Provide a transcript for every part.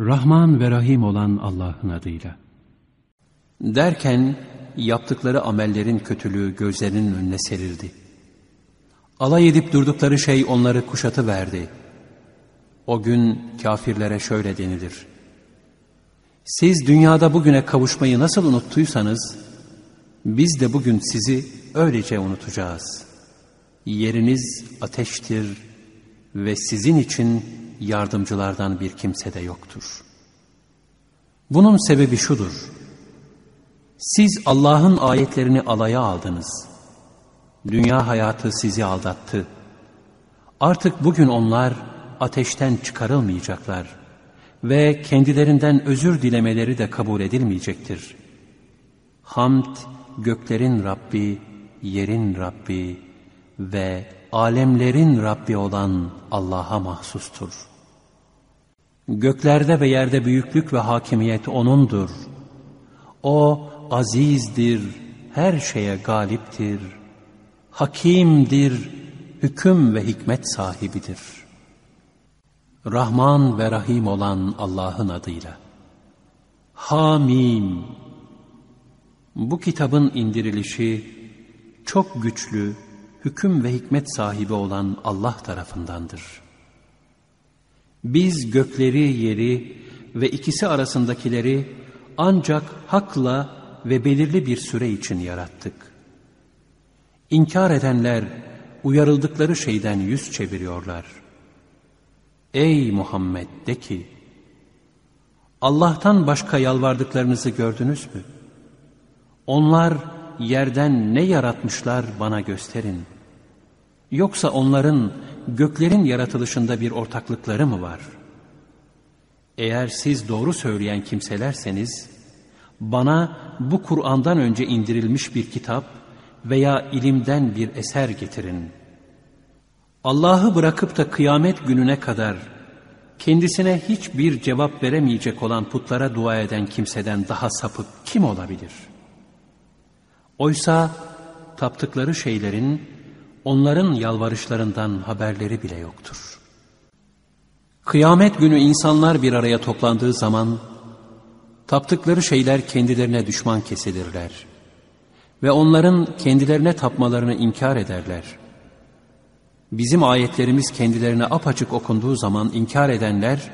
Rahman ve Rahim olan Allah'ın adıyla. Derken yaptıkları amellerin kötülüğü gözlerinin önüne serildi. Alay edip durdukları şey onları kuşatı verdi. O gün kafirlere şöyle denilir. Siz dünyada bugüne kavuşmayı nasıl unuttuysanız, biz de bugün sizi öylece unutacağız. Yeriniz ateştir ve sizin için yardımcılardan bir kimse de yoktur. Bunun sebebi şudur. Siz Allah'ın ayetlerini alaya aldınız. Dünya hayatı sizi aldattı. Artık bugün onlar ateşten çıkarılmayacaklar ve kendilerinden özür dilemeleri de kabul edilmeyecektir. Hamd göklerin Rabbi, yerin Rabbi ve alemlerin Rabbi olan Allah'a mahsustur. Göklerde ve yerde büyüklük ve hakimiyet O'nundur. O azizdir, her şeye galiptir, hakimdir, hüküm ve hikmet sahibidir. Rahman ve Rahim olan Allah'ın adıyla. Hamim. Bu kitabın indirilişi çok güçlü, hüküm ve hikmet sahibi olan Allah tarafındandır. Biz gökleri, yeri ve ikisi arasındakileri ancak hakla ve belirli bir süre için yarattık. İnkar edenler uyarıldıkları şeyden yüz çeviriyorlar. Ey Muhammed de ki, Allah'tan başka yalvardıklarınızı gördünüz mü? Onlar yerden ne yaratmışlar bana gösterin. Yoksa onların göklerin yaratılışında bir ortaklıkları mı var? Eğer siz doğru söyleyen kimselerseniz, bana bu Kur'an'dan önce indirilmiş bir kitap veya ilimden bir eser getirin. Allah'ı bırakıp da kıyamet gününe kadar kendisine hiçbir cevap veremeyecek olan putlara dua eden kimseden daha sapık kim olabilir? Oysa taptıkları şeylerin onların yalvarışlarından haberleri bile yoktur. Kıyamet günü insanlar bir araya toplandığı zaman taptıkları şeyler kendilerine düşman kesilirler ve onların kendilerine tapmalarını inkar ederler. Bizim ayetlerimiz kendilerine apaçık okunduğu zaman inkar edenler,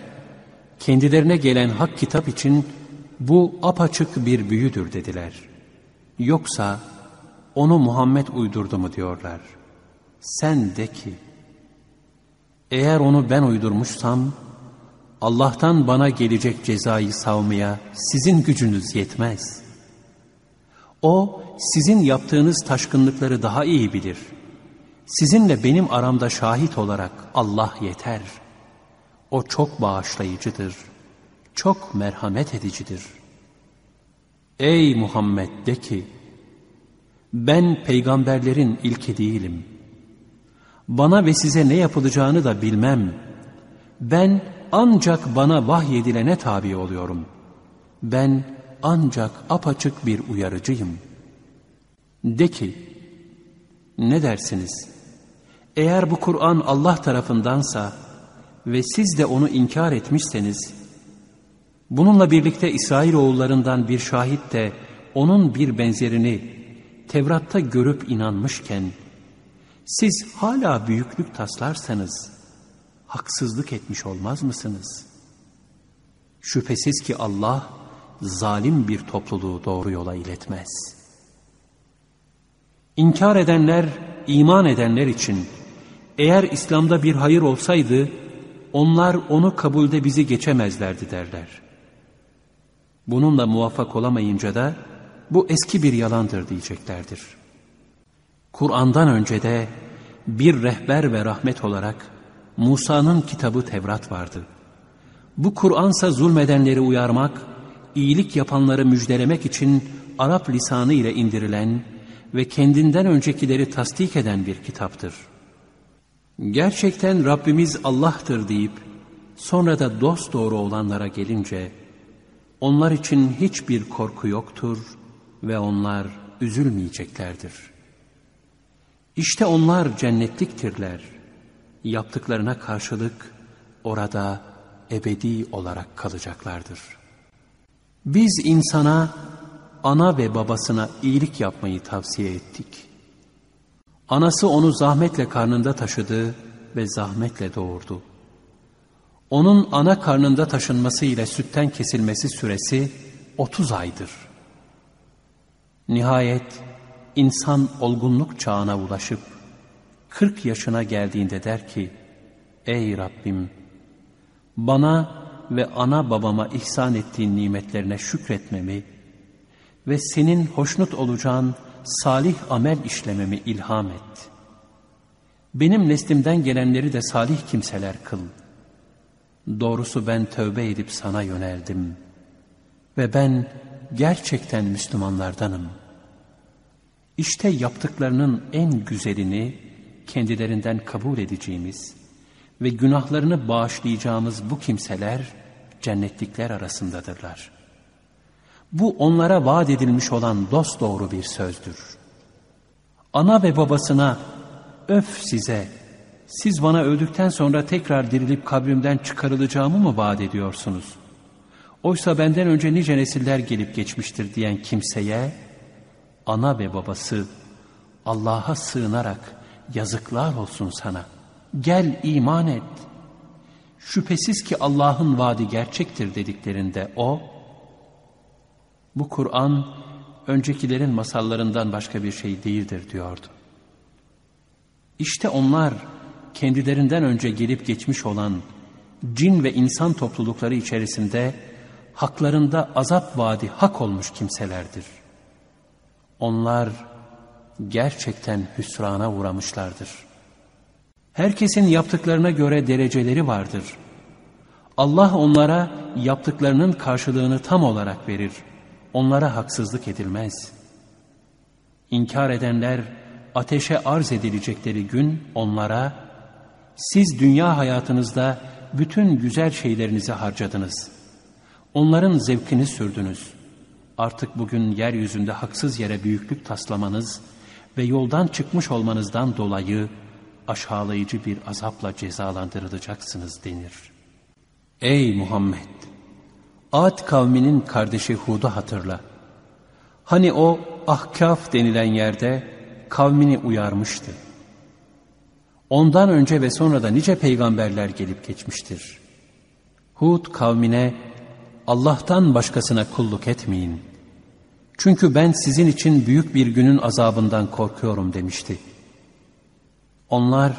kendilerine gelen hak kitap için bu apaçık bir büyüdür dediler. Yoksa onu Muhammed uydurdu mu diyorlar. Sen de ki, eğer onu ben uydurmuşsam, Allah'tan bana gelecek cezayı savmaya sizin gücünüz yetmez. O sizin yaptığınız taşkınlıkları daha iyi bilir. Sizinle benim aramda şahit olarak Allah yeter. O çok bağışlayıcıdır, çok merhamet edicidir. Ey Muhammed de ki, ben peygamberlerin ilki değilim. Bana ve size ne yapılacağını da bilmem. Ben ancak bana vahyedilene tabi oluyorum. Ben ancak apaçık bir uyarıcıyım. De ki, ne dersiniz? Eğer bu Kur'an Allah tarafındansa ve siz de onu inkar etmişseniz, bununla birlikte İsrail oğullarından bir şahit de onun bir benzerini Tevrat'ta görüp inanmışken, siz hala büyüklük taslarsanız, haksızlık etmiş olmaz mısınız? Şüphesiz ki Allah zalim bir topluluğu doğru yola iletmez. İnkar edenler, iman edenler için eğer İslam'da bir hayır olsaydı onlar onu kabulde bizi geçemezlerdi derler. Bununla muvaffak olamayınca da bu eski bir yalandır diyeceklerdir. Kur'an'dan önce de bir rehber ve rahmet olarak Musa'nın kitabı Tevrat vardı. Bu Kur'ansa zulmedenleri uyarmak, iyilik yapanları müjdelemek için Arap lisanı ile indirilen ve kendinden öncekileri tasdik eden bir kitaptır. Gerçekten Rabbimiz Allah'tır deyip sonra da dost doğru olanlara gelince onlar için hiçbir korku yoktur ve onlar üzülmeyeceklerdir. İşte onlar cennetliktirler. Yaptıklarına karşılık orada ebedi olarak kalacaklardır. Biz insana ana ve babasına iyilik yapmayı tavsiye ettik. Anası onu zahmetle karnında taşıdı ve zahmetle doğurdu. Onun ana karnında taşınması ile sütten kesilmesi süresi 30 aydır. Nihayet insan olgunluk çağına ulaşıp 40 yaşına geldiğinde der ki, Ey Rabbim! Bana ve ana babama ihsan ettiğin nimetlerine şükretmemi ve senin hoşnut olacağın salih amel işlememi ilham et. Benim neslimden gelenleri de salih kimseler kıl. Doğrusu ben tövbe edip sana yöneldim. Ve ben gerçekten Müslümanlardanım. İşte yaptıklarının en güzelini kendilerinden kabul edeceğimiz ve günahlarını bağışlayacağımız bu kimseler cennetlikler arasındadırlar. Bu onlara vaat edilmiş olan dost doğru bir sözdür. Ana ve babasına öf size siz bana öldükten sonra tekrar dirilip kabrimden çıkarılacağımı mı vaat ediyorsunuz? Oysa benden önce nice nesiller gelip geçmiştir diyen kimseye ana ve babası Allah'a sığınarak yazıklar olsun sana. Gel iman et. Şüphesiz ki Allah'ın vaadi gerçektir dediklerinde o, bu Kur'an öncekilerin masallarından başka bir şey değildir diyordu. İşte onlar kendilerinden önce gelip geçmiş olan cin ve insan toplulukları içerisinde haklarında azap vaadi hak olmuş kimselerdir. Onlar gerçekten hüsrana uğramışlardır. Herkesin yaptıklarına göre dereceleri vardır. Allah onlara yaptıklarının karşılığını tam olarak verir. Onlara haksızlık edilmez. İnkar edenler ateşe arz edilecekleri gün onlara siz dünya hayatınızda bütün güzel şeylerinizi harcadınız. Onların zevkini sürdünüz. Artık bugün yeryüzünde haksız yere büyüklük taslamanız ve yoldan çıkmış olmanızdan dolayı aşağılayıcı bir azapla cezalandırılacaksınız denir. Ey Muhammed! Ad kavminin kardeşi Hud'u hatırla. Hani o Ahkaf denilen yerde kavmini uyarmıştı. Ondan önce ve sonra da nice peygamberler gelip geçmiştir. Hud kavmine Allah'tan başkasına kulluk etmeyin. Çünkü ben sizin için büyük bir günün azabından korkuyorum demişti. Onlar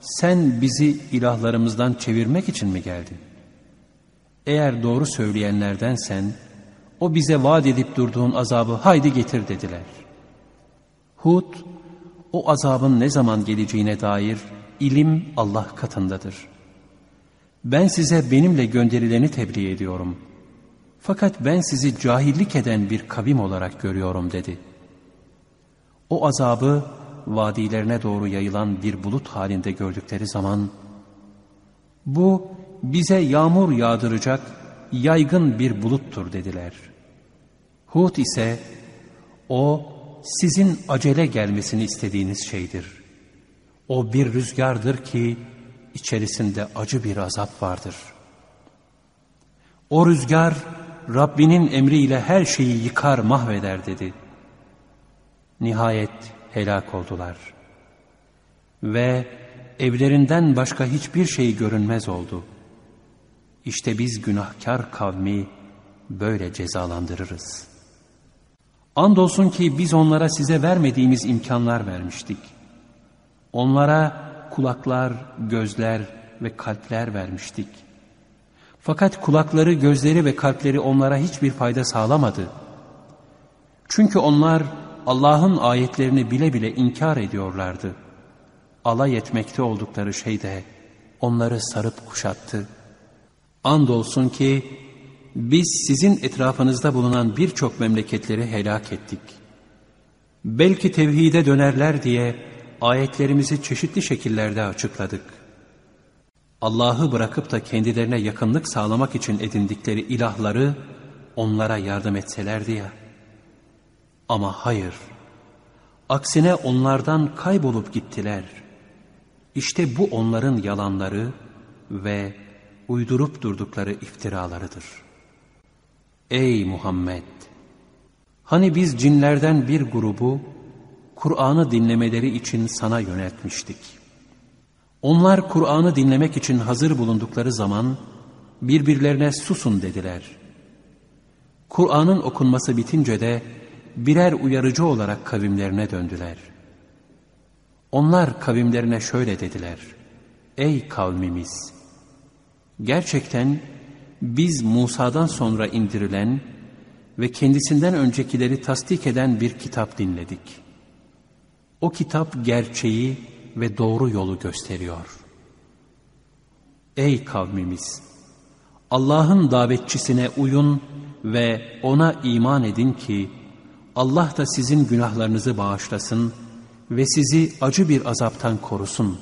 sen bizi ilahlarımızdan çevirmek için mi geldin? Eğer doğru söyleyenlerdensen o bize vaat edip durduğun azabı haydi getir dediler. Hud o azabın ne zaman geleceğine dair ilim Allah katındadır. Ben size benimle gönderileni tebliğ ediyorum. Fakat ben sizi cahillik eden bir kavim olarak görüyorum dedi. O azabı vadilerine doğru yayılan bir bulut halinde gördükleri zaman bu bize yağmur yağdıracak yaygın bir buluttur dediler. Hud ise o sizin acele gelmesini istediğiniz şeydir. O bir rüzgardır ki içerisinde acı bir azap vardır. O rüzgar Rabbinin emriyle her şeyi yıkar mahveder dedi. Nihayet helak oldular. Ve evlerinden başka hiçbir şey görünmez oldu. İşte biz günahkar kavmi böyle cezalandırırız. Andolsun ki biz onlara size vermediğimiz imkanlar vermiştik. Onlara kulaklar, gözler ve kalpler vermiştik. Fakat kulakları, gözleri ve kalpleri onlara hiçbir fayda sağlamadı. Çünkü onlar Allah'ın ayetlerini bile bile inkar ediyorlardı. Alay etmekte oldukları şey de onları sarıp kuşattı. Andolsun ki biz sizin etrafınızda bulunan birçok memleketleri helak ettik. Belki tevhide dönerler diye ayetlerimizi çeşitli şekillerde açıkladık. Allah'ı bırakıp da kendilerine yakınlık sağlamak için edindikleri ilahları onlara yardım etselerdi ya. Ama hayır, aksine onlardan kaybolup gittiler. İşte bu onların yalanları ve uydurup durdukları iftiralarıdır. Ey Muhammed! Hani biz cinlerden bir grubu Kur'an'ı dinlemeleri için sana yöneltmiştik. Onlar Kur'an'ı dinlemek için hazır bulundukları zaman birbirlerine susun dediler. Kur'an'ın okunması bitince de birer uyarıcı olarak kavimlerine döndüler. Onlar kavimlerine şöyle dediler. Ey kavmimiz! Gerçekten biz Musa'dan sonra indirilen ve kendisinden öncekileri tasdik eden bir kitap dinledik. O kitap gerçeği ve doğru yolu gösteriyor. Ey kavmimiz! Allah'ın davetçisine uyun ve ona iman edin ki Allah da sizin günahlarınızı bağışlasın ve sizi acı bir azaptan korusun.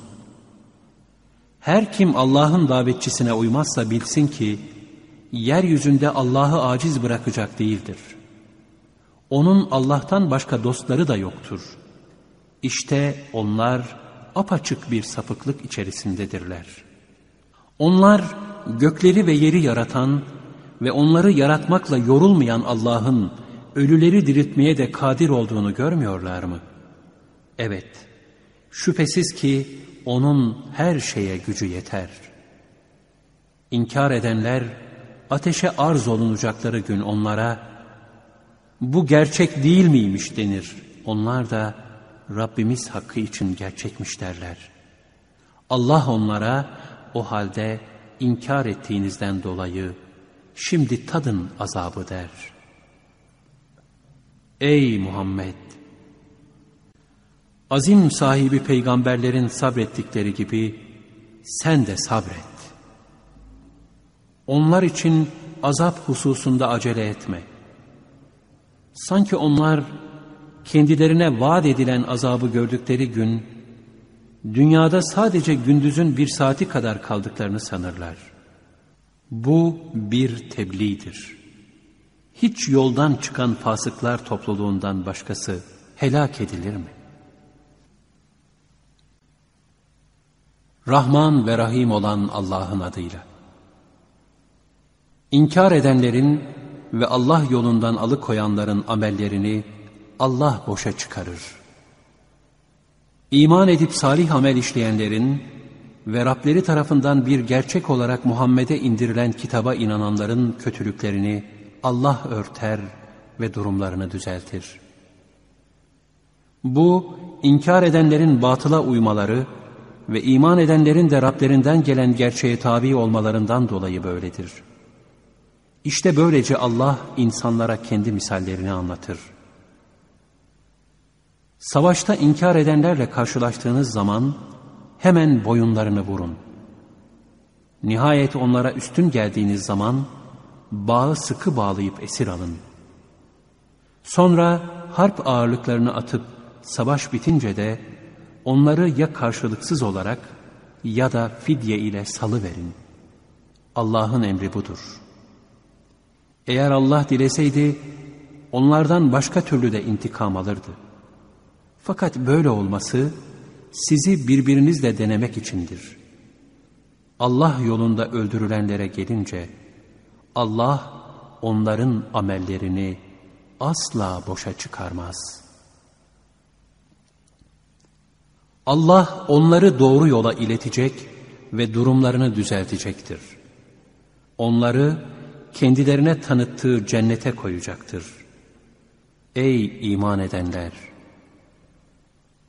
Her kim Allah'ın davetçisine uymazsa bilsin ki yeryüzünde Allah'ı aciz bırakacak değildir. Onun Allah'tan başka dostları da yoktur. İşte onlar apaçık bir sapıklık içerisindedirler. Onlar gökleri ve yeri yaratan ve onları yaratmakla yorulmayan Allah'ın ölüleri diriltmeye de kadir olduğunu görmüyorlar mı? Evet, şüphesiz ki O'nun her şeye gücü yeter. İnkar edenler, ateşe arz olunacakları gün onlara, bu gerçek değil miymiş denir. Onlar da, Rabbimiz hakkı için gerçekmiş derler. Allah onlara, o halde inkar ettiğinizden dolayı, şimdi tadın azabı der. Ey Muhammed! Azim sahibi peygamberlerin sabrettikleri gibi sen de sabret. Onlar için azap hususunda acele etme. Sanki onlar kendilerine vaat edilen azabı gördükleri gün, dünyada sadece gündüzün bir saati kadar kaldıklarını sanırlar. Bu bir tebliğdir. Hiç yoldan çıkan fasıklar topluluğundan başkası helak edilir mi? Rahman ve Rahim olan Allah'ın adıyla. İnkar edenlerin ve Allah yolundan alıkoyanların amellerini Allah boşa çıkarır. İman edip salih amel işleyenlerin ve Rableri tarafından bir gerçek olarak Muhammed'e indirilen kitaba inananların kötülüklerini Allah örter ve durumlarını düzeltir. Bu, inkar edenlerin batıla uymaları ve iman edenlerin de Rablerinden gelen gerçeğe tabi olmalarından dolayı böyledir. İşte böylece Allah insanlara kendi misallerini anlatır. Savaşta inkar edenlerle karşılaştığınız zaman hemen boyunlarını vurun. Nihayet onlara üstün geldiğiniz zaman bağı sıkı bağlayıp esir alın. Sonra harp ağırlıklarını atıp savaş bitince de onları ya karşılıksız olarak ya da fidye ile salı verin. Allah'ın emri budur. Eğer Allah dileseydi onlardan başka türlü de intikam alırdı. Fakat böyle olması sizi birbirinizle denemek içindir. Allah yolunda öldürülenlere gelince Allah onların amellerini asla boşa çıkarmaz. Allah onları doğru yola iletecek ve durumlarını düzeltecektir. Onları kendilerine tanıttığı cennete koyacaktır. Ey iman edenler!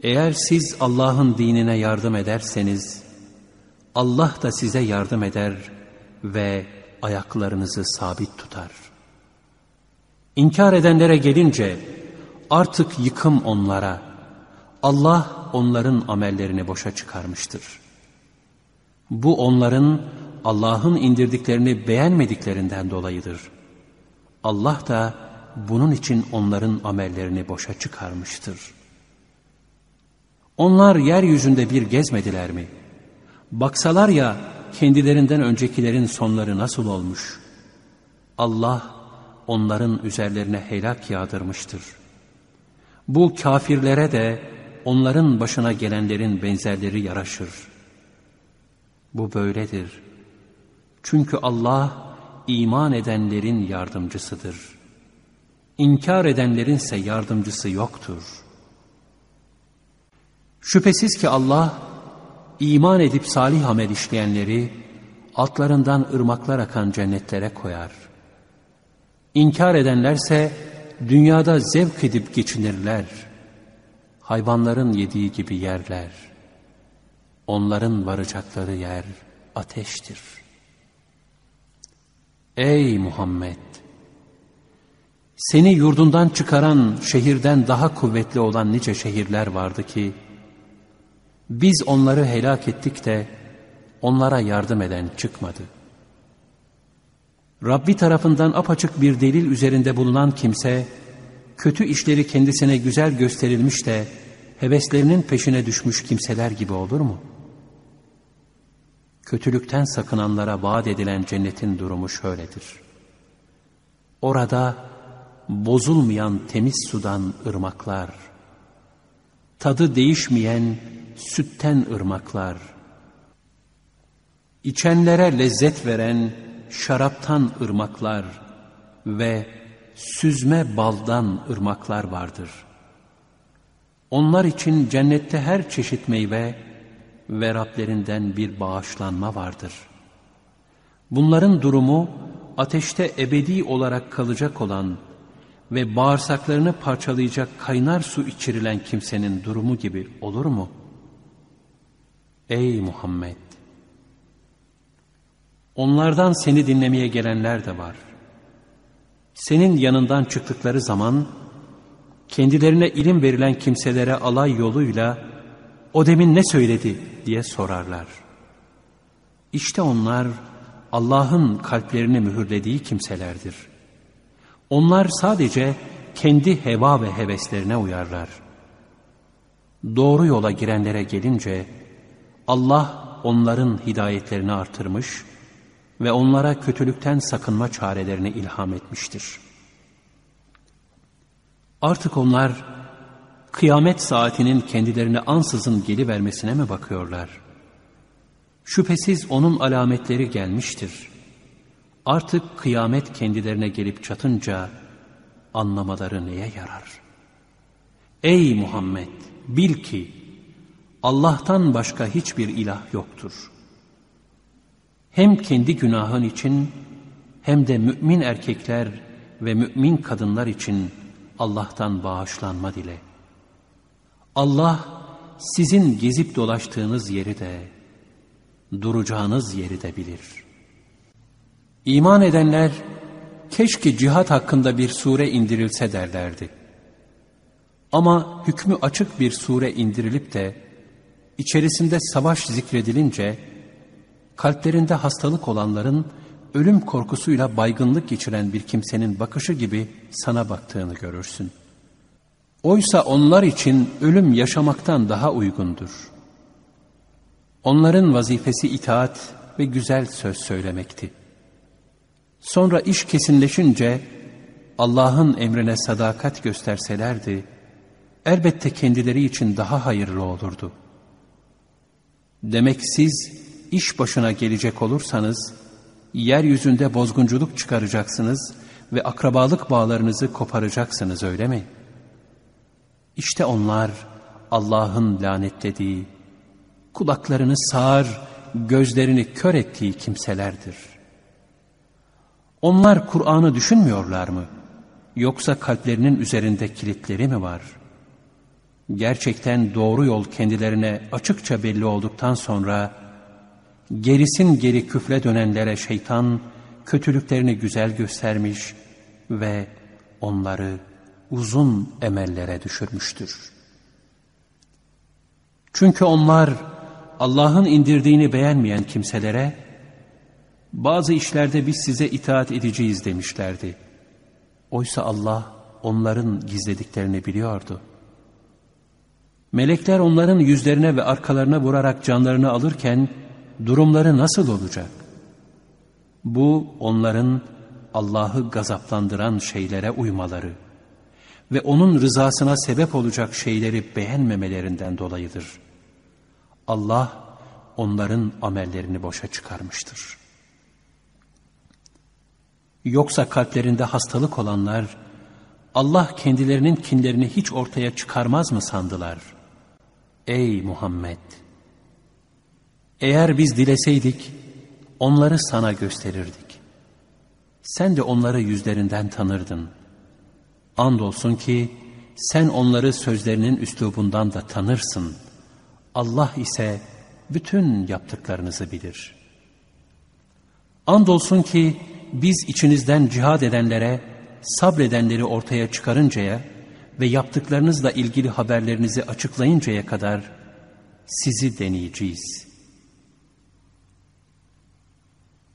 Eğer siz Allah'ın dinine yardım ederseniz, Allah da size yardım eder ve ayaklarınızı sabit tutar. İnkar edenlere gelince artık yıkım onlara. Allah onların amellerini boşa çıkarmıştır. Bu onların Allah'ın indirdiklerini beğenmediklerinden dolayıdır. Allah da bunun için onların amellerini boşa çıkarmıştır. Onlar yeryüzünde bir gezmediler mi? Baksalar ya kendilerinden öncekilerin sonları nasıl olmuş? Allah onların üzerlerine helak yağdırmıştır. Bu kafirlere de onların başına gelenlerin benzerleri yaraşır. Bu böyledir. Çünkü Allah iman edenlerin yardımcısıdır. İnkar edenlerin ise yardımcısı yoktur. Şüphesiz ki Allah iman edip salih amel işleyenleri altlarından ırmaklar akan cennetlere koyar. İnkar edenlerse dünyada zevk edip geçinirler. Hayvanların yediği gibi yerler. Onların varacakları yer ateştir. Ey Muhammed! Seni yurdundan çıkaran şehirden daha kuvvetli olan nice şehirler vardı ki, biz onları helak ettik de onlara yardım eden çıkmadı. Rabbi tarafından apaçık bir delil üzerinde bulunan kimse, kötü işleri kendisine güzel gösterilmiş de heveslerinin peşine düşmüş kimseler gibi olur mu? Kötülükten sakınanlara vaat edilen cennetin durumu şöyledir. Orada bozulmayan temiz sudan ırmaklar, tadı değişmeyen sütten ırmaklar, içenlere lezzet veren şaraptan ırmaklar ve süzme baldan ırmaklar vardır. Onlar için cennette her çeşit meyve ve Rablerinden bir bağışlanma vardır. Bunların durumu ateşte ebedi olarak kalacak olan ve bağırsaklarını parçalayacak kaynar su içirilen kimsenin durumu gibi olur mu? Ey Muhammed! Onlardan seni dinlemeye gelenler de var. Senin yanından çıktıkları zaman kendilerine ilim verilen kimselere alay yoluyla o demin ne söyledi diye sorarlar. İşte onlar Allah'ın kalplerini mühürlediği kimselerdir. Onlar sadece kendi heva ve heveslerine uyarlar. Doğru yola girenlere gelince Allah onların hidayetlerini artırmış ve onlara kötülükten sakınma çarelerini ilham etmiştir. Artık onlar kıyamet saatinin kendilerine ansızın gelivermesine mi bakıyorlar? Şüphesiz onun alametleri gelmiştir. Artık kıyamet kendilerine gelip çatınca anlamaları neye yarar? Ey Muhammed! Bil ki Allah'tan başka hiçbir ilah yoktur. Hem kendi günahın için hem de mümin erkekler ve mümin kadınlar için Allah'tan bağışlanma dile. Allah sizin gezip dolaştığınız yeri de, duracağınız yeri de bilir. İman edenler, keşke cihat hakkında bir sure indirilse derlerdi. Ama hükmü açık bir sure indirilip de, içerisinde savaş zikredilince, kalplerinde hastalık olanların, ölüm korkusuyla baygınlık geçiren bir kimsenin bakışı gibi sana baktığını görürsün. Oysa onlar için ölüm yaşamaktan daha uygundur. Onların vazifesi itaat ve güzel söz söylemekti. Sonra iş kesinleşince Allah'ın emrine sadakat gösterselerdi, elbette kendileri için daha hayırlı olurdu. Demek siz iş başına gelecek olursanız, yeryüzünde bozgunculuk çıkaracaksınız ve akrabalık bağlarınızı koparacaksınız öyle mi? İşte onlar Allah'ın lanetlediği, kulaklarını sağır, gözlerini kör ettiği kimselerdir. Onlar Kur'an'ı düşünmüyorlar mı? Yoksa kalplerinin üzerinde kilitleri mi var? Gerçekten doğru yol kendilerine açıkça belli olduktan sonra, gerisin geri küfre dönenlere şeytan kötülüklerini güzel göstermiş ve onları uzun emellere düşürmüştür. Çünkü onlar Allah'ın indirdiğini beğenmeyen kimselere bazı işlerde biz size itaat edeceğiz demişlerdi. Oysa Allah onların gizlediklerini biliyordu. Melekler onların yüzlerine ve arkalarına vurarak canlarını alırken durumları nasıl olacak? Bu onların Allah'ı gazaplandıran şeylere uymaları ve onun rızasına sebep olacak şeyleri beğenmemelerinden dolayıdır. Allah onların amellerini boşa çıkarmıştır. Yoksa kalplerinde hastalık olanlar, Allah kendilerinin kinlerini hiç ortaya çıkarmaz mı sandılar? Ey Muhammed! Eğer biz dileseydik, onları sana gösterirdik. Sen de onları yüzlerinden tanırdın. Andolsun ki, sen onları sözlerinin üslubundan da tanırsın. Allah ise bütün yaptıklarınızı bilir. Andolsun ki biz içinizden cihad edenlere, sabredenleri ortaya çıkarıncaya ve yaptıklarınızla ilgili haberlerinizi açıklayıncaya kadar sizi deneyeceğiz.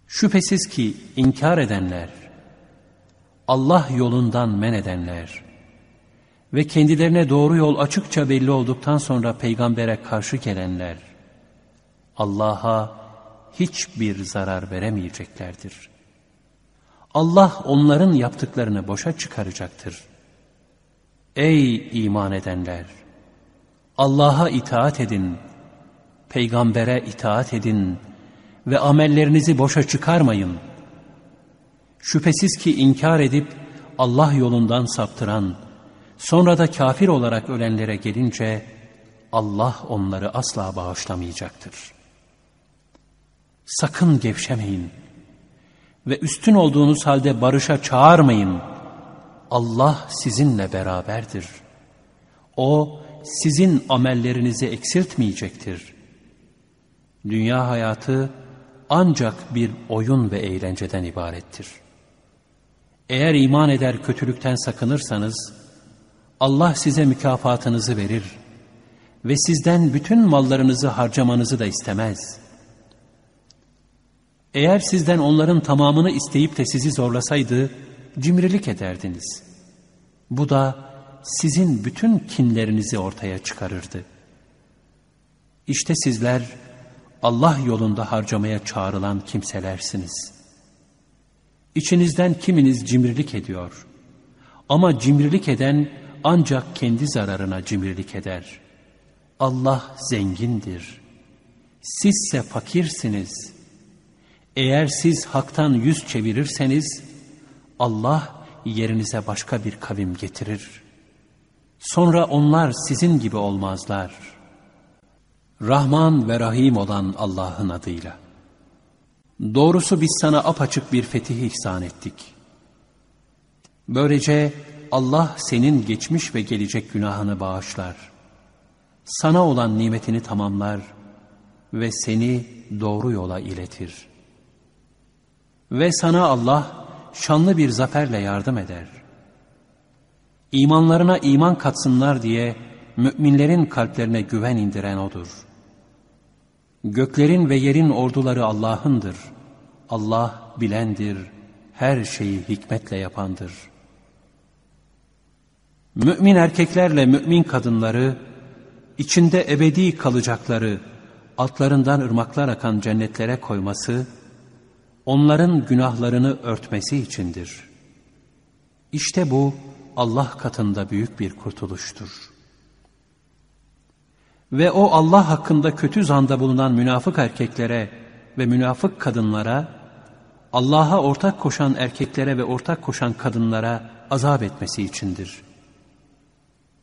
Şüphesiz ki inkar edenler, Allah yolundan men edenler, ve kendilerine doğru yol açıkça belli olduktan sonra peygambere karşı gelenler Allah'a hiçbir zarar veremeyeceklerdir. Allah onların yaptıklarını boşa çıkaracaktır. Ey iman edenler! Allah'a itaat edin, peygambere itaat edin ve amellerinizi boşa çıkarmayın. Şüphesiz ki inkar edip Allah yolundan saptıran, Sonra da kafir olarak ölenlere gelince Allah onları asla bağışlamayacaktır. Sakın gevşemeyin ve üstün olduğunuz halde barışa çağırmayın. Allah sizinle beraberdir. O sizin amellerinizi eksiltmeyecektir. Dünya hayatı ancak bir oyun ve eğlenceden ibarettir. Eğer iman eder kötülükten sakınırsanız, Allah size mükafatınızı verir ve sizden bütün mallarınızı harcamanızı da istemez. Eğer sizden onların tamamını isteyip de sizi zorlasaydı, cimrilik ederdiniz. Bu da sizin bütün kinlerinizi ortaya çıkarırdı. İşte sizler Allah yolunda harcamaya çağrılan kimselersiniz. İçinizden kiminiz cimrilik ediyor. Ama cimrilik eden, ancak kendi zararına cimrilik eder. Allah zengindir. Sizse fakirsiniz. Eğer siz haktan yüz çevirirseniz, Allah yerinize başka bir kavim getirir. Sonra onlar sizin gibi olmazlar. Rahman ve Rahim olan Allah'ın adıyla. Doğrusu biz sana apaçık bir fetih ihsan ettik. Böylece Allah senin geçmiş ve gelecek günahını bağışlar. Sana olan nimetini tamamlar ve seni doğru yola iletir. Ve sana Allah şanlı bir zaferle yardım eder. İmanlarına iman katsınlar diye müminlerin kalplerine güven indiren O'dur. Göklerin ve yerin orduları Allah'ındır. Allah bilendir, her şeyi hikmetle yapandır.'' mümin erkeklerle mümin kadınları, içinde ebedi kalacakları, altlarından ırmaklar akan cennetlere koyması, onların günahlarını örtmesi içindir. İşte bu Allah katında büyük bir kurtuluştur. Ve o Allah hakkında kötü zanda bulunan münafık erkeklere ve münafık kadınlara, Allah'a ortak koşan erkeklere ve ortak koşan kadınlara azap etmesi içindir.''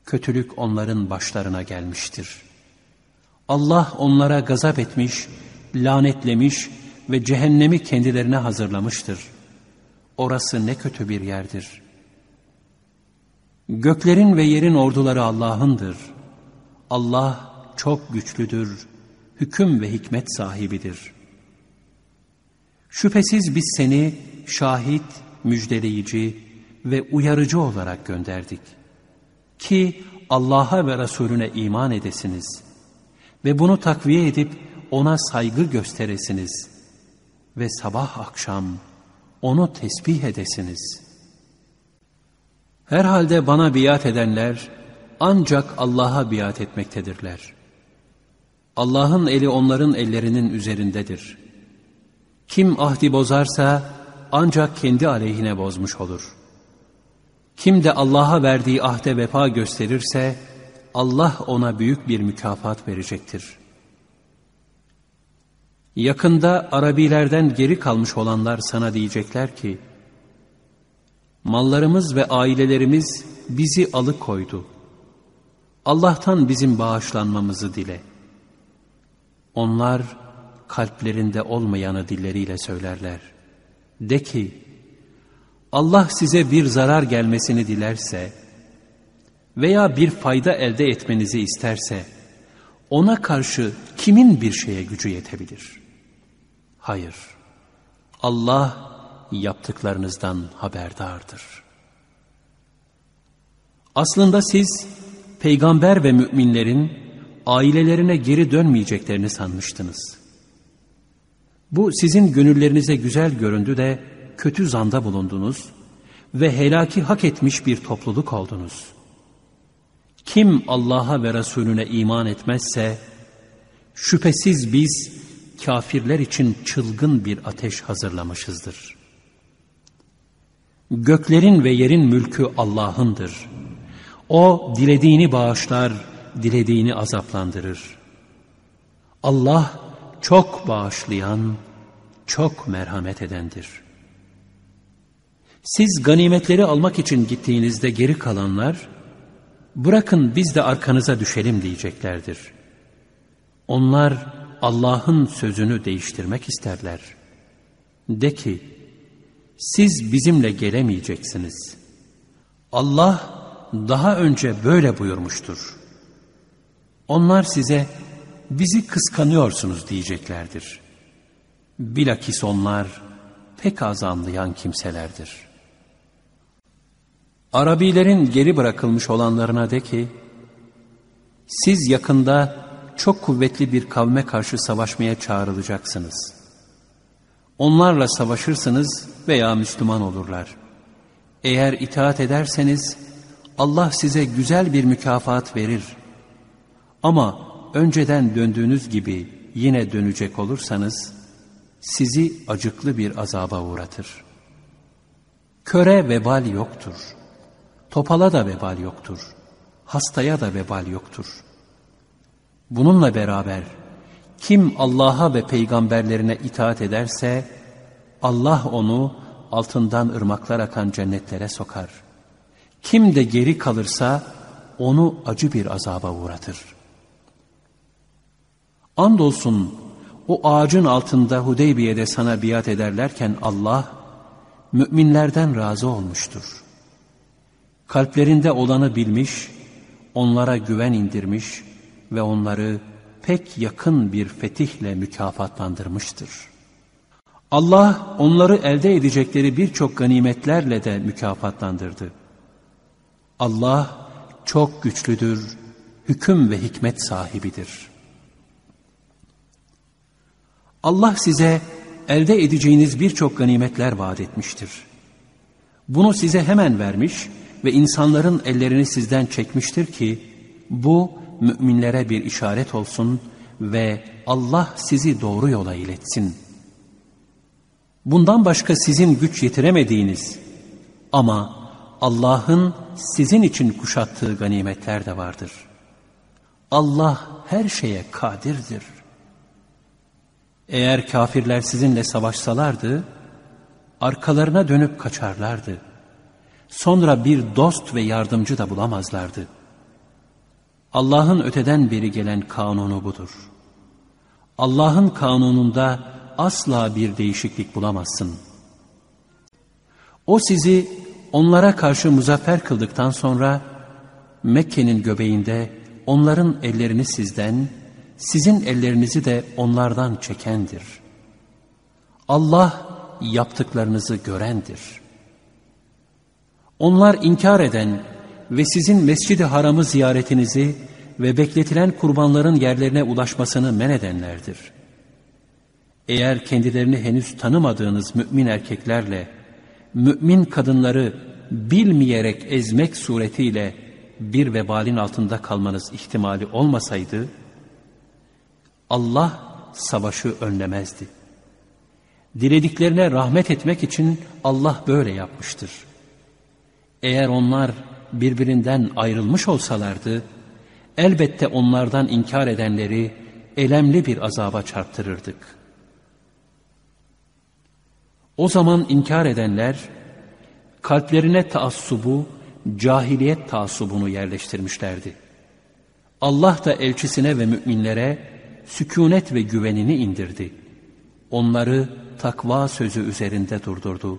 kötülük onların başlarına gelmiştir. Allah onlara gazap etmiş, lanetlemiş ve cehennemi kendilerine hazırlamıştır. Orası ne kötü bir yerdir. Göklerin ve yerin orduları Allah'ındır. Allah çok güçlüdür, hüküm ve hikmet sahibidir. Şüphesiz biz seni şahit, müjdeleyici ve uyarıcı olarak gönderdik.'' ki Allah'a ve Resulüne iman edesiniz ve bunu takviye edip ona saygı gösteresiniz ve sabah akşam onu tesbih edesiniz. Herhalde bana biat edenler ancak Allah'a biat etmektedirler. Allah'ın eli onların ellerinin üzerindedir. Kim ahdi bozarsa ancak kendi aleyhine bozmuş olur.'' Kim de Allah'a verdiği ahde vefa gösterirse Allah ona büyük bir mükafat verecektir. Yakında Arabilerden geri kalmış olanlar sana diyecekler ki Mallarımız ve ailelerimiz bizi alıkoydu. Allah'tan bizim bağışlanmamızı dile. Onlar kalplerinde olmayanı dilleriyle söylerler. De ki, Allah size bir zarar gelmesini dilerse veya bir fayda elde etmenizi isterse, ona karşı kimin bir şeye gücü yetebilir? Hayır, Allah yaptıklarınızdan haberdardır. Aslında siz peygamber ve müminlerin ailelerine geri dönmeyeceklerini sanmıştınız. Bu sizin gönüllerinize güzel göründü de kötü zanda bulundunuz ve helaki hak etmiş bir topluluk oldunuz. Kim Allah'a ve Resulüne iman etmezse, şüphesiz biz kafirler için çılgın bir ateş hazırlamışızdır. Göklerin ve yerin mülkü Allah'ındır. O dilediğini bağışlar, dilediğini azaplandırır. Allah çok bağışlayan, çok merhamet edendir. Siz ganimetleri almak için gittiğinizde geri kalanlar, bırakın biz de arkanıza düşelim diyeceklerdir. Onlar Allah'ın sözünü değiştirmek isterler. De ki, siz bizimle gelemeyeceksiniz. Allah daha önce böyle buyurmuştur. Onlar size bizi kıskanıyorsunuz diyeceklerdir. Bilakis onlar pek az anlayan kimselerdir. Arabilerin geri bırakılmış olanlarına de ki, siz yakında çok kuvvetli bir kavme karşı savaşmaya çağrılacaksınız. Onlarla savaşırsınız veya Müslüman olurlar. Eğer itaat ederseniz Allah size güzel bir mükafat verir. Ama önceden döndüğünüz gibi yine dönecek olursanız sizi acıklı bir azaba uğratır. Köre vebal yoktur. Topala da vebal yoktur. Hastaya da vebal yoktur. Bununla beraber kim Allah'a ve peygamberlerine itaat ederse Allah onu altından ırmaklar akan cennetlere sokar. Kim de geri kalırsa onu acı bir azaba uğratır. Andolsun o ağacın altında Hudeybiye'de sana biat ederlerken Allah müminlerden razı olmuştur. Kalplerinde olanı bilmiş, onlara güven indirmiş ve onları pek yakın bir fetihle mükafatlandırmıştır. Allah onları elde edecekleri birçok ganimetlerle de mükafatlandırdı. Allah çok güçlüdür, hüküm ve hikmet sahibidir. Allah size elde edeceğiniz birçok ganimetler vaat etmiştir. Bunu size hemen vermiş ve insanların ellerini sizden çekmiştir ki bu müminlere bir işaret olsun ve Allah sizi doğru yola iletsin. Bundan başka sizin güç yetiremediğiniz ama Allah'ın sizin için kuşattığı ganimetler de vardır. Allah her şeye kadirdir. Eğer kafirler sizinle savaşsalardı, arkalarına dönüp kaçarlardı. Sonra bir dost ve yardımcı da bulamazlardı. Allah'ın öteden beri gelen kanunu budur. Allah'ın kanununda asla bir değişiklik bulamazsın. O sizi onlara karşı muzaffer kıldıktan sonra Mekke'nin göbeğinde onların ellerini sizden, sizin ellerinizi de onlardan çekendir. Allah yaptıklarınızı görendir. Onlar inkar eden ve sizin mescidi haramı ziyaretinizi ve bekletilen kurbanların yerlerine ulaşmasını men edenlerdir. Eğer kendilerini henüz tanımadığınız mümin erkeklerle mümin kadınları bilmeyerek ezmek suretiyle bir vebalin altında kalmanız ihtimali olmasaydı, Allah savaşı önlemezdi. Dilediklerine rahmet etmek için Allah böyle yapmıştır. Eğer onlar birbirinden ayrılmış olsalardı, elbette onlardan inkar edenleri elemli bir azaba çarptırırdık. O zaman inkar edenler, kalplerine taassubu, cahiliyet taassubunu yerleştirmişlerdi. Allah da elçisine ve müminlere sükunet ve güvenini indirdi. Onları takva sözü üzerinde durdurdu.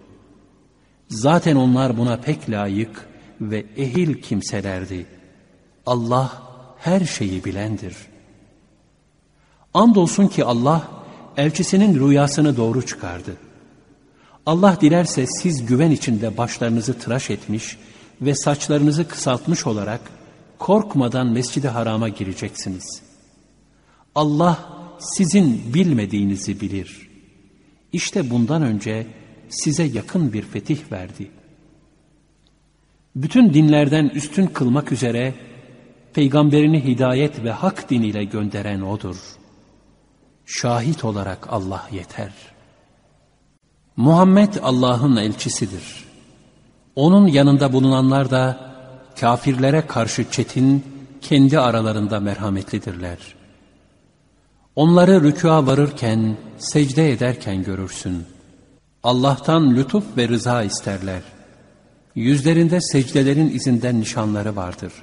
Zaten onlar buna pek layık ve ehil kimselerdi. Allah her şeyi bilendir. Andolsun ki Allah elçisinin rüyasını doğru çıkardı. Allah dilerse siz güven içinde başlarınızı tıraş etmiş ve saçlarınızı kısaltmış olarak korkmadan mescidi harama gireceksiniz. Allah sizin bilmediğinizi bilir. İşte bundan önce size yakın bir fetih verdi. Bütün dinlerden üstün kılmak üzere peygamberini hidayet ve hak diniyle gönderen O'dur. Şahit olarak Allah yeter. Muhammed Allah'ın elçisidir. Onun yanında bulunanlar da kafirlere karşı çetin, kendi aralarında merhametlidirler. Onları rükûa varırken, secde ederken görürsün. Allah'tan lütuf ve rıza isterler. Yüzlerinde secdelerin izinden nişanları vardır.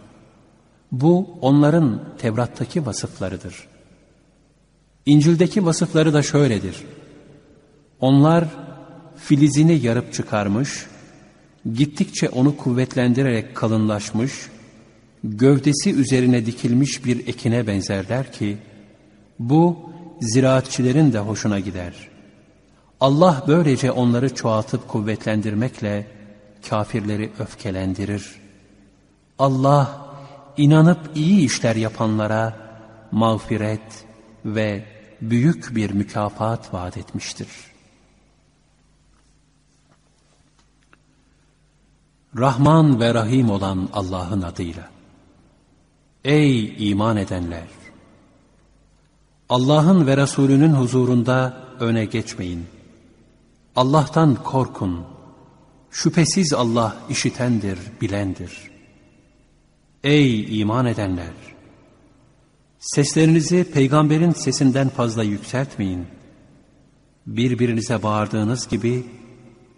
Bu onların Tevrat'taki vasıflarıdır. İncil'deki vasıfları da şöyledir. Onlar filizini yarıp çıkarmış, gittikçe onu kuvvetlendirerek kalınlaşmış, gövdesi üzerine dikilmiş bir ekine benzerler ki, bu ziraatçilerin de hoşuna gider. Allah böylece onları çoğaltıp kuvvetlendirmekle kafirleri öfkelendirir. Allah inanıp iyi işler yapanlara mağfiret ve büyük bir mükafat vaat etmiştir. Rahman ve Rahim olan Allah'ın adıyla. Ey iman edenler! Allah'ın ve Resulünün huzurunda öne geçmeyin. Allah'tan korkun. Şüphesiz Allah işitendir, bilendir. Ey iman edenler! Seslerinizi peygamberin sesinden fazla yükseltmeyin. Birbirinize bağırdığınız gibi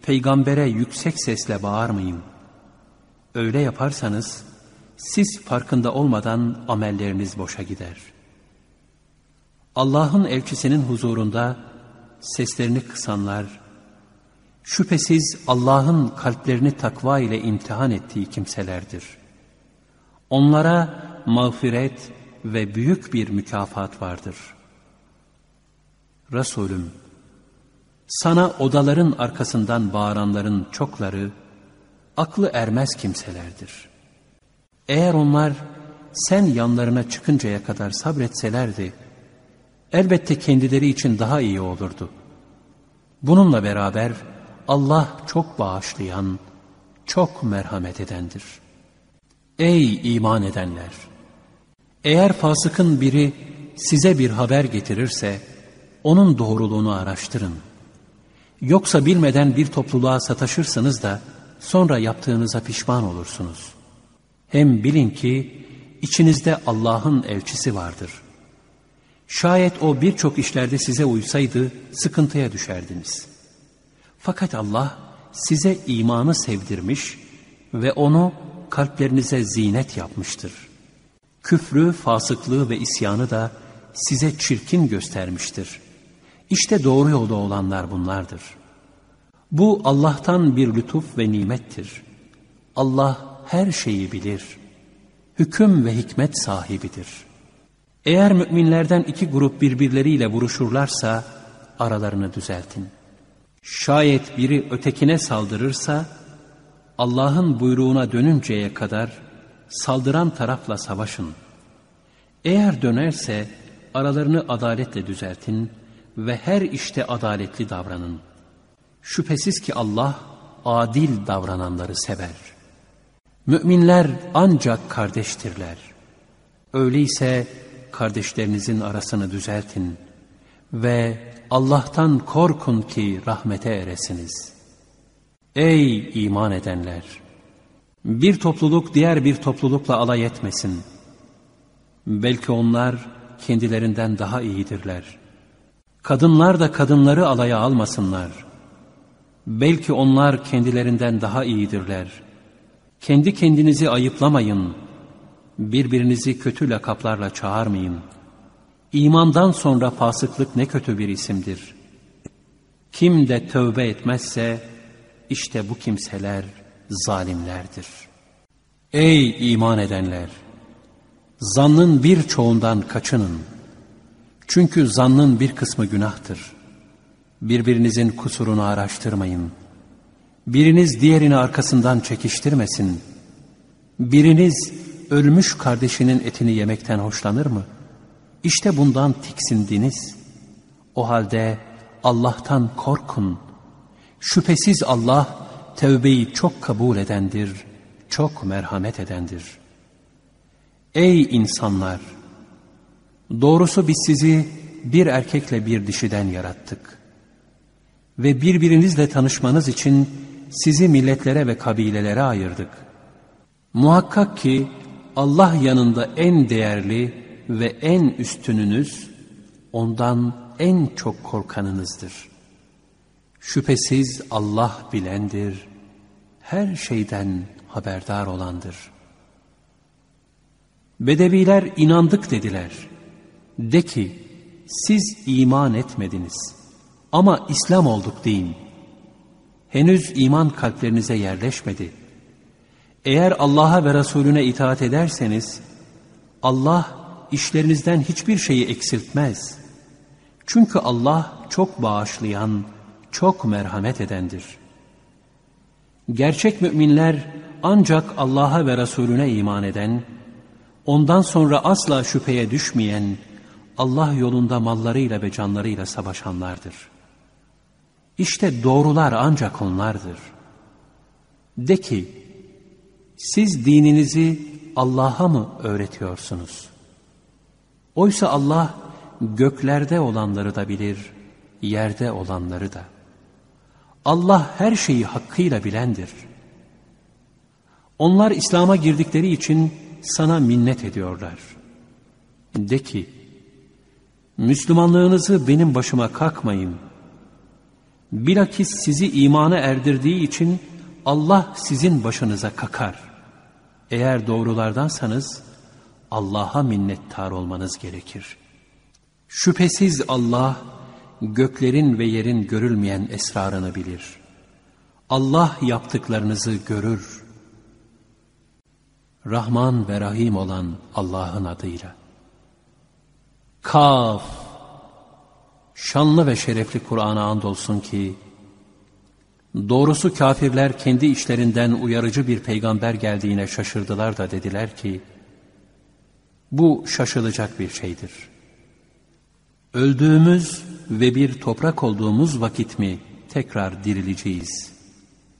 peygambere yüksek sesle bağırmayın. Öyle yaparsanız siz farkında olmadan amelleriniz boşa gider.'' Allah'ın elçisinin huzurunda seslerini kısanlar, şüphesiz Allah'ın kalplerini takva ile imtihan ettiği kimselerdir. Onlara mağfiret ve büyük bir mükafat vardır. Resulüm, sana odaların arkasından bağıranların çokları, aklı ermez kimselerdir. Eğer onlar sen yanlarına çıkıncaya kadar sabretselerdi, elbette kendileri için daha iyi olurdu. Bununla beraber Allah çok bağışlayan, çok merhamet edendir. Ey iman edenler! Eğer fasıkın biri size bir haber getirirse, onun doğruluğunu araştırın. Yoksa bilmeden bir topluluğa sataşırsınız da, sonra yaptığınıza pişman olursunuz. Hem bilin ki, içinizde Allah'ın elçisi vardır. Şayet o birçok işlerde size uysaydı sıkıntıya düşerdiniz. Fakat Allah size imanı sevdirmiş ve onu kalplerinize zinet yapmıştır. Küfrü, fasıklığı ve isyanı da size çirkin göstermiştir. İşte doğru yolda olanlar bunlardır. Bu Allah'tan bir lütuf ve nimettir. Allah her şeyi bilir. Hüküm ve hikmet sahibidir.'' Eğer müminlerden iki grup birbirleriyle vuruşurlarsa aralarını düzeltin. Şayet biri ötekine saldırırsa Allah'ın buyruğuna dönünceye kadar saldıran tarafla savaşın. Eğer dönerse aralarını adaletle düzeltin ve her işte adaletli davranın. Şüphesiz ki Allah adil davrananları sever. Müminler ancak kardeştirler. Öyleyse kardeşlerinizin arasını düzeltin ve Allah'tan korkun ki rahmete eresiniz. Ey iman edenler! Bir topluluk diğer bir toplulukla alay etmesin. Belki onlar kendilerinden daha iyidirler. Kadınlar da kadınları alaya almasınlar. Belki onlar kendilerinden daha iyidirler. Kendi kendinizi ayıplamayın. Birbirinizi kötü lakaplarla çağırmayın. İmandan sonra fasıklık ne kötü bir isimdir. Kim de tövbe etmezse işte bu kimseler zalimlerdir. Ey iman edenler! Zannın birçoğundan kaçının. Çünkü zannın bir kısmı günahtır. Birbirinizin kusurunu araştırmayın. Biriniz diğerini arkasından çekiştirmesin. Biriniz ölmüş kardeşinin etini yemekten hoşlanır mı? İşte bundan tiksindiniz. O halde Allah'tan korkun. Şüphesiz Allah tevbeyi çok kabul edendir, çok merhamet edendir. Ey insanlar! Doğrusu biz sizi bir erkekle bir dişiden yarattık. Ve birbirinizle tanışmanız için sizi milletlere ve kabilelere ayırdık. Muhakkak ki Allah yanında en değerli ve en üstününüz, ondan en çok korkanınızdır. Şüphesiz Allah bilendir, her şeyden haberdar olandır. Bedeviler inandık dediler. De ki, siz iman etmediniz ama İslam olduk deyin. Henüz iman kalplerinize yerleşmedi. Eğer Allah'a ve Resulüne itaat ederseniz, Allah işlerinizden hiçbir şeyi eksiltmez. Çünkü Allah çok bağışlayan, çok merhamet edendir. Gerçek müminler ancak Allah'a ve Resulüne iman eden, ondan sonra asla şüpheye düşmeyen, Allah yolunda mallarıyla ve canlarıyla savaşanlardır. İşte doğrular ancak onlardır. De ki, siz dininizi Allah'a mı öğretiyorsunuz? Oysa Allah göklerde olanları da bilir, yerde olanları da. Allah her şeyi hakkıyla bilendir. Onlar İslam'a girdikleri için sana minnet ediyorlar. De ki, Müslümanlığınızı benim başıma kalkmayın. Bilakis sizi imana erdirdiği için Allah sizin başınıza kakar. Eğer doğrulardansanız Allah'a minnettar olmanız gerekir. Şüphesiz Allah göklerin ve yerin görülmeyen esrarını bilir. Allah yaptıklarınızı görür. Rahman ve Rahim olan Allah'ın adıyla. Kaf Şanlı ve şerefli Kur'an'a andolsun ki Doğrusu kafirler kendi işlerinden uyarıcı bir peygamber geldiğine şaşırdılar da dediler ki bu şaşılacak bir şeydir. Öldüğümüz ve bir toprak olduğumuz vakit mi tekrar dirileceğiz?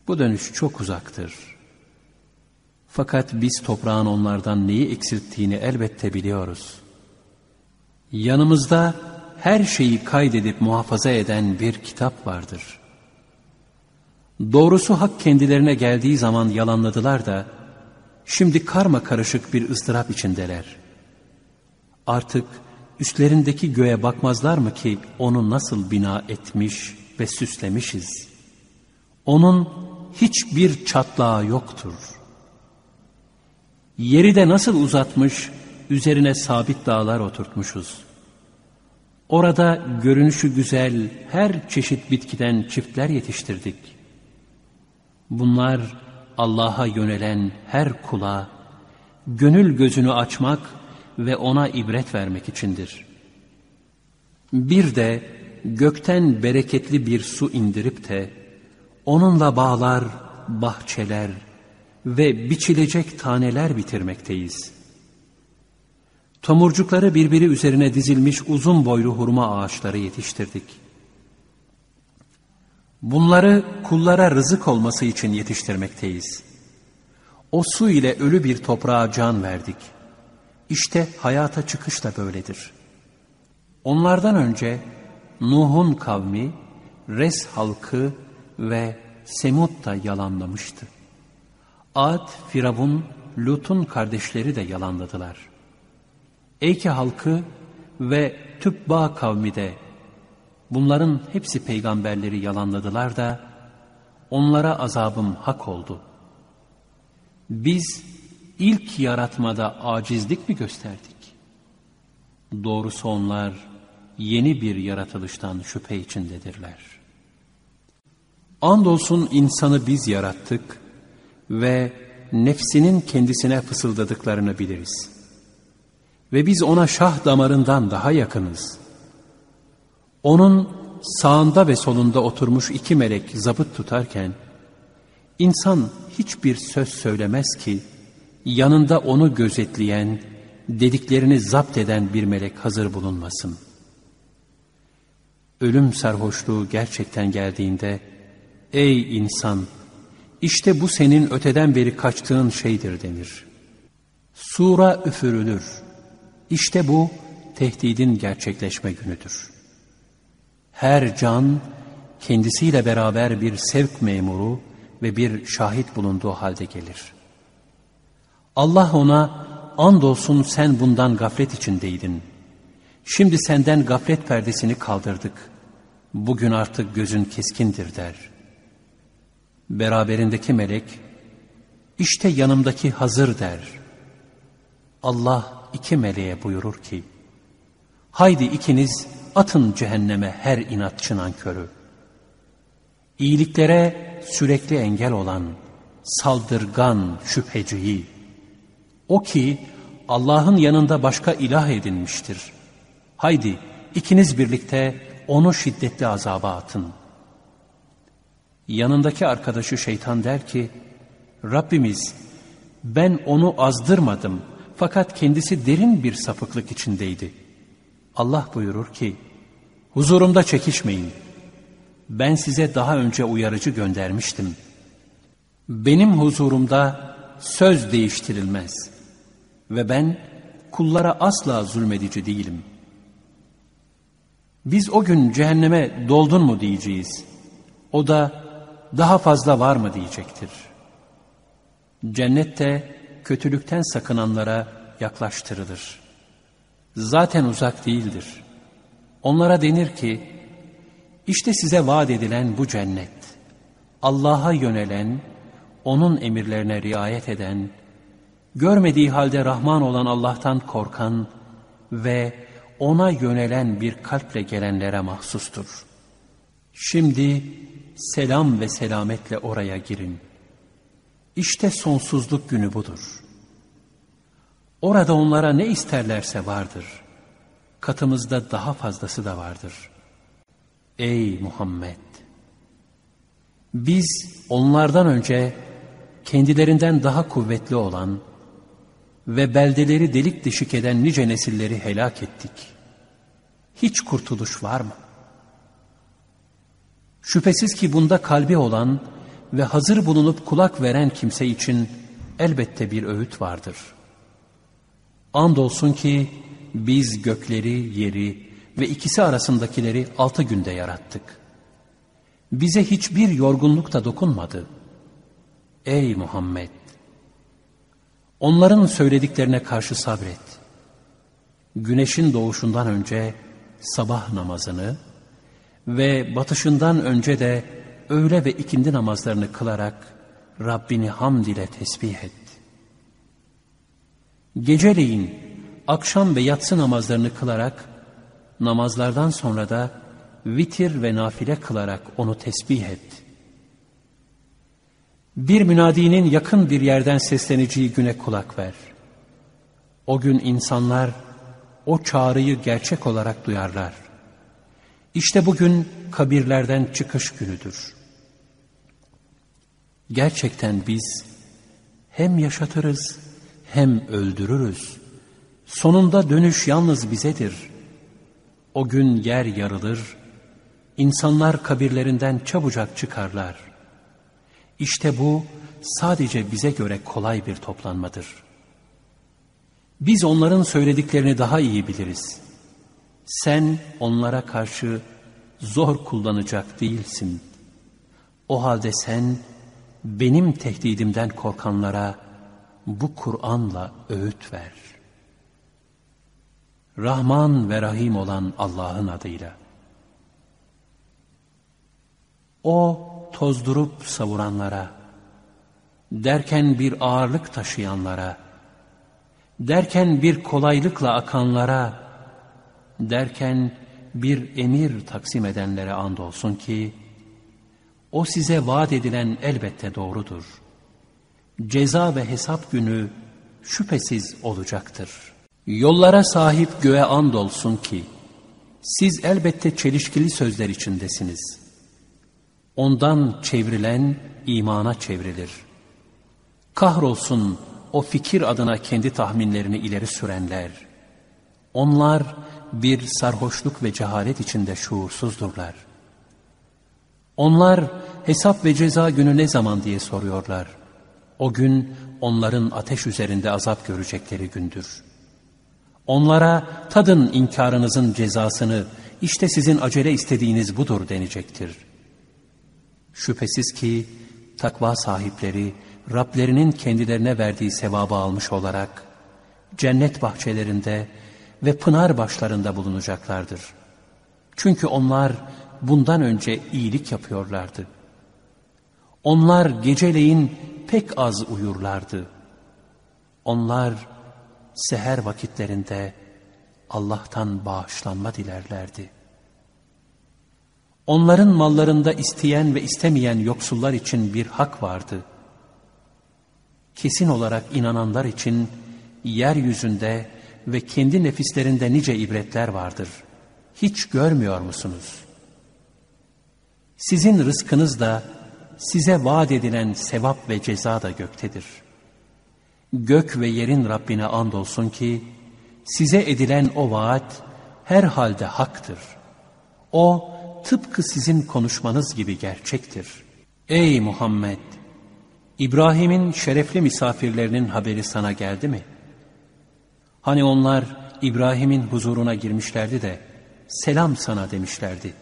Bu dönüş çok uzaktır. Fakat biz toprağın onlardan neyi eksilttiğini elbette biliyoruz. Yanımızda her şeyi kaydedip muhafaza eden bir kitap vardır. Doğrusu hak kendilerine geldiği zaman yalanladılar da, şimdi karma karışık bir ıstırap içindeler.'' Artık üstlerindeki göğe bakmazlar mı ki onu nasıl bina etmiş ve süslemişiz? Onun hiçbir çatlağı yoktur. Yeri de nasıl uzatmış, üzerine sabit dağlar oturtmuşuz. Orada görünüşü güzel her çeşit bitkiden çiftler yetiştirdik. Bunlar Allah'a yönelen her kula, gönül gözünü açmak ve ona ibret vermek içindir. Bir de gökten bereketli bir su indirip de onunla bağlar, bahçeler ve biçilecek taneler bitirmekteyiz. Tomurcukları birbiri üzerine dizilmiş uzun boylu hurma ağaçları yetiştirdik. Bunları kullara rızık olması için yetiştirmekteyiz. O su ile ölü bir toprağa can verdik. İşte hayata çıkış da böyledir. Onlardan önce Nuh'un kavmi, Res halkı ve Semud da yalanlamıştı. Ad, Firavun, Lut'un kardeşleri de yalanladılar. Eyke halkı ve Tübba kavmi de bunların hepsi peygamberleri yalanladılar da onlara azabım hak oldu. Biz ilk yaratmada acizlik mi gösterdik? Doğrusu onlar yeni bir yaratılıştan şüphe içindedirler. Andolsun insanı biz yarattık ve nefsinin kendisine fısıldadıklarını biliriz. Ve biz ona şah damarından daha yakınız. Onun sağında ve solunda oturmuş iki melek zabıt tutarken, insan hiçbir söz söylemez ki, yanında onu gözetleyen, dediklerini zapt eden bir melek hazır bulunmasın. Ölüm sarhoşluğu gerçekten geldiğinde, ey insan, işte bu senin öteden beri kaçtığın şeydir denir. Sura üfürülür. İşte bu tehdidin gerçekleşme günüdür. Her can kendisiyle beraber bir sevk memuru ve bir şahit bulunduğu halde gelir. Allah ona andolsun sen bundan gaflet içindeydin. Şimdi senden gaflet perdesini kaldırdık. Bugün artık gözün keskindir der.'' Beraberindeki melek, işte yanımdaki hazır der. Allah iki meleğe buyurur ki, haydi ikiniz atın cehenneme her inatçı körü. İyiliklere sürekli engel olan, saldırgan şüpheciyi, o ki Allah'ın yanında başka ilah edinmiştir. Haydi ikiniz birlikte onu şiddetli azaba atın.'' Yanındaki arkadaşı şeytan der ki, Rabbimiz ben onu azdırmadım fakat kendisi derin bir sapıklık içindeydi. Allah buyurur ki, huzurumda çekişmeyin. Ben size daha önce uyarıcı göndermiştim. Benim huzurumda söz değiştirilmez ve ben kullara asla zulmedici değilim. Biz o gün cehenneme doldun mu diyeceğiz. O da daha fazla var mı diyecektir. Cennette kötülükten sakınanlara yaklaştırılır. Zaten uzak değildir. Onlara denir ki, işte size vaat edilen bu cennet, Allah'a yönelen, O'nun emirlerine riayet eden, görmediği halde Rahman olan Allah'tan korkan ve O'na yönelen bir kalple gelenlere mahsustur. Şimdi selam ve selametle oraya girin. İşte sonsuzluk günü budur. Orada onlara ne isterlerse vardır. Katımızda daha fazlası da vardır. Ey Muhammed! Biz onlardan önce kendilerinden daha kuvvetli olan ve beldeleri delik deşik eden nice nesilleri helak ettik. Hiç kurtuluş var mı? Şüphesiz ki bunda kalbi olan ve hazır bulunup kulak veren kimse için elbette bir öğüt vardır. Andolsun ki biz gökleri, yeri ve ikisi arasındakileri altı günde yarattık. Bize hiçbir yorgunluk da dokunmadı. Ey Muhammed! Onların söylediklerine karşı sabret. Güneşin doğuşundan önce sabah namazını, ve batışından önce de öğle ve ikindi namazlarını kılarak Rabbini hamd ile tesbih et. Geceleyin akşam ve yatsı namazlarını kılarak namazlardan sonra da vitir ve nafile kılarak onu tesbih et. Bir münadinin yakın bir yerden sesleneceği güne kulak ver. O gün insanlar o çağrıyı gerçek olarak duyarlar. İşte bugün kabirlerden çıkış günüdür. Gerçekten biz hem yaşatırız hem öldürürüz. Sonunda dönüş yalnız bizedir. O gün yer yarılır, insanlar kabirlerinden çabucak çıkarlar. İşte bu sadece bize göre kolay bir toplanmadır. Biz onların söylediklerini daha iyi biliriz.'' Sen onlara karşı zor kullanacak değilsin. O halde sen benim tehdidimden korkanlara bu Kur'an'la öğüt ver. Rahman ve Rahim olan Allah'ın adıyla. O tozdurup savuranlara, derken bir ağırlık taşıyanlara, derken bir kolaylıkla akanlara, derken bir emir taksim edenlere andolsun ki, o size vaat edilen elbette doğrudur. Ceza ve hesap günü şüphesiz olacaktır. Yollara sahip göğe andolsun ki, siz elbette çelişkili sözler içindesiniz. Ondan çevrilen imana çevrilir. Kahrolsun o fikir adına kendi tahminlerini ileri sürenler. Onlar bir sarhoşluk ve cehalet içinde şuursuzdurlar. Onlar hesap ve ceza günü ne zaman diye soruyorlar. O gün onların ateş üzerinde azap görecekleri gündür. Onlara tadın inkarınızın cezasını, işte sizin acele istediğiniz budur denecektir. Şüphesiz ki takva sahipleri Rablerinin kendilerine verdiği sevabı almış olarak cennet bahçelerinde ve pınar başlarında bulunacaklardır. Çünkü onlar bundan önce iyilik yapıyorlardı. Onlar geceleyin pek az uyurlardı. Onlar seher vakitlerinde Allah'tan bağışlanma dilerlerdi. Onların mallarında isteyen ve istemeyen yoksullar için bir hak vardı. Kesin olarak inananlar için yeryüzünde ve kendi nefislerinde nice ibretler vardır. Hiç görmüyor musunuz? Sizin rızkınız da size vaat edilen sevap ve ceza da göktedir. Gök ve yerin Rabbine andolsun ki size edilen o vaat her halde haktır. O tıpkı sizin konuşmanız gibi gerçektir. Ey Muhammed! İbrahim'in şerefli misafirlerinin haberi sana geldi mi? Hani onlar İbrahim'in huzuruna girmişlerdi de selam sana demişlerdi.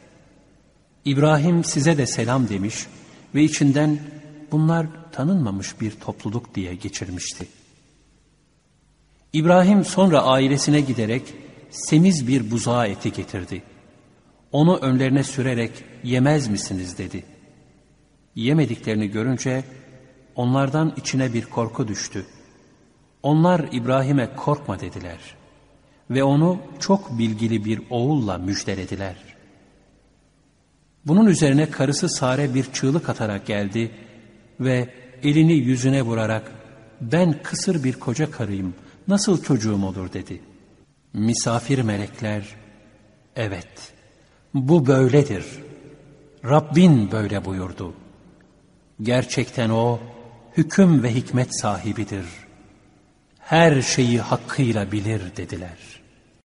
İbrahim size de selam demiş ve içinden bunlar tanınmamış bir topluluk diye geçirmişti. İbrahim sonra ailesine giderek semiz bir buzağı eti getirdi. Onu önlerine sürerek yemez misiniz dedi. Yemediklerini görünce onlardan içine bir korku düştü. Onlar İbrahim'e korkma dediler ve onu çok bilgili bir oğulla müjdelediler. Bunun üzerine karısı Sare bir çığlık atarak geldi ve elini yüzüne vurarak ben kısır bir koca karıyım nasıl çocuğum olur dedi. Misafir melekler evet bu böyledir. Rabbin böyle buyurdu. Gerçekten o hüküm ve hikmet sahibidir. Her şeyi hakkıyla bilir dediler.''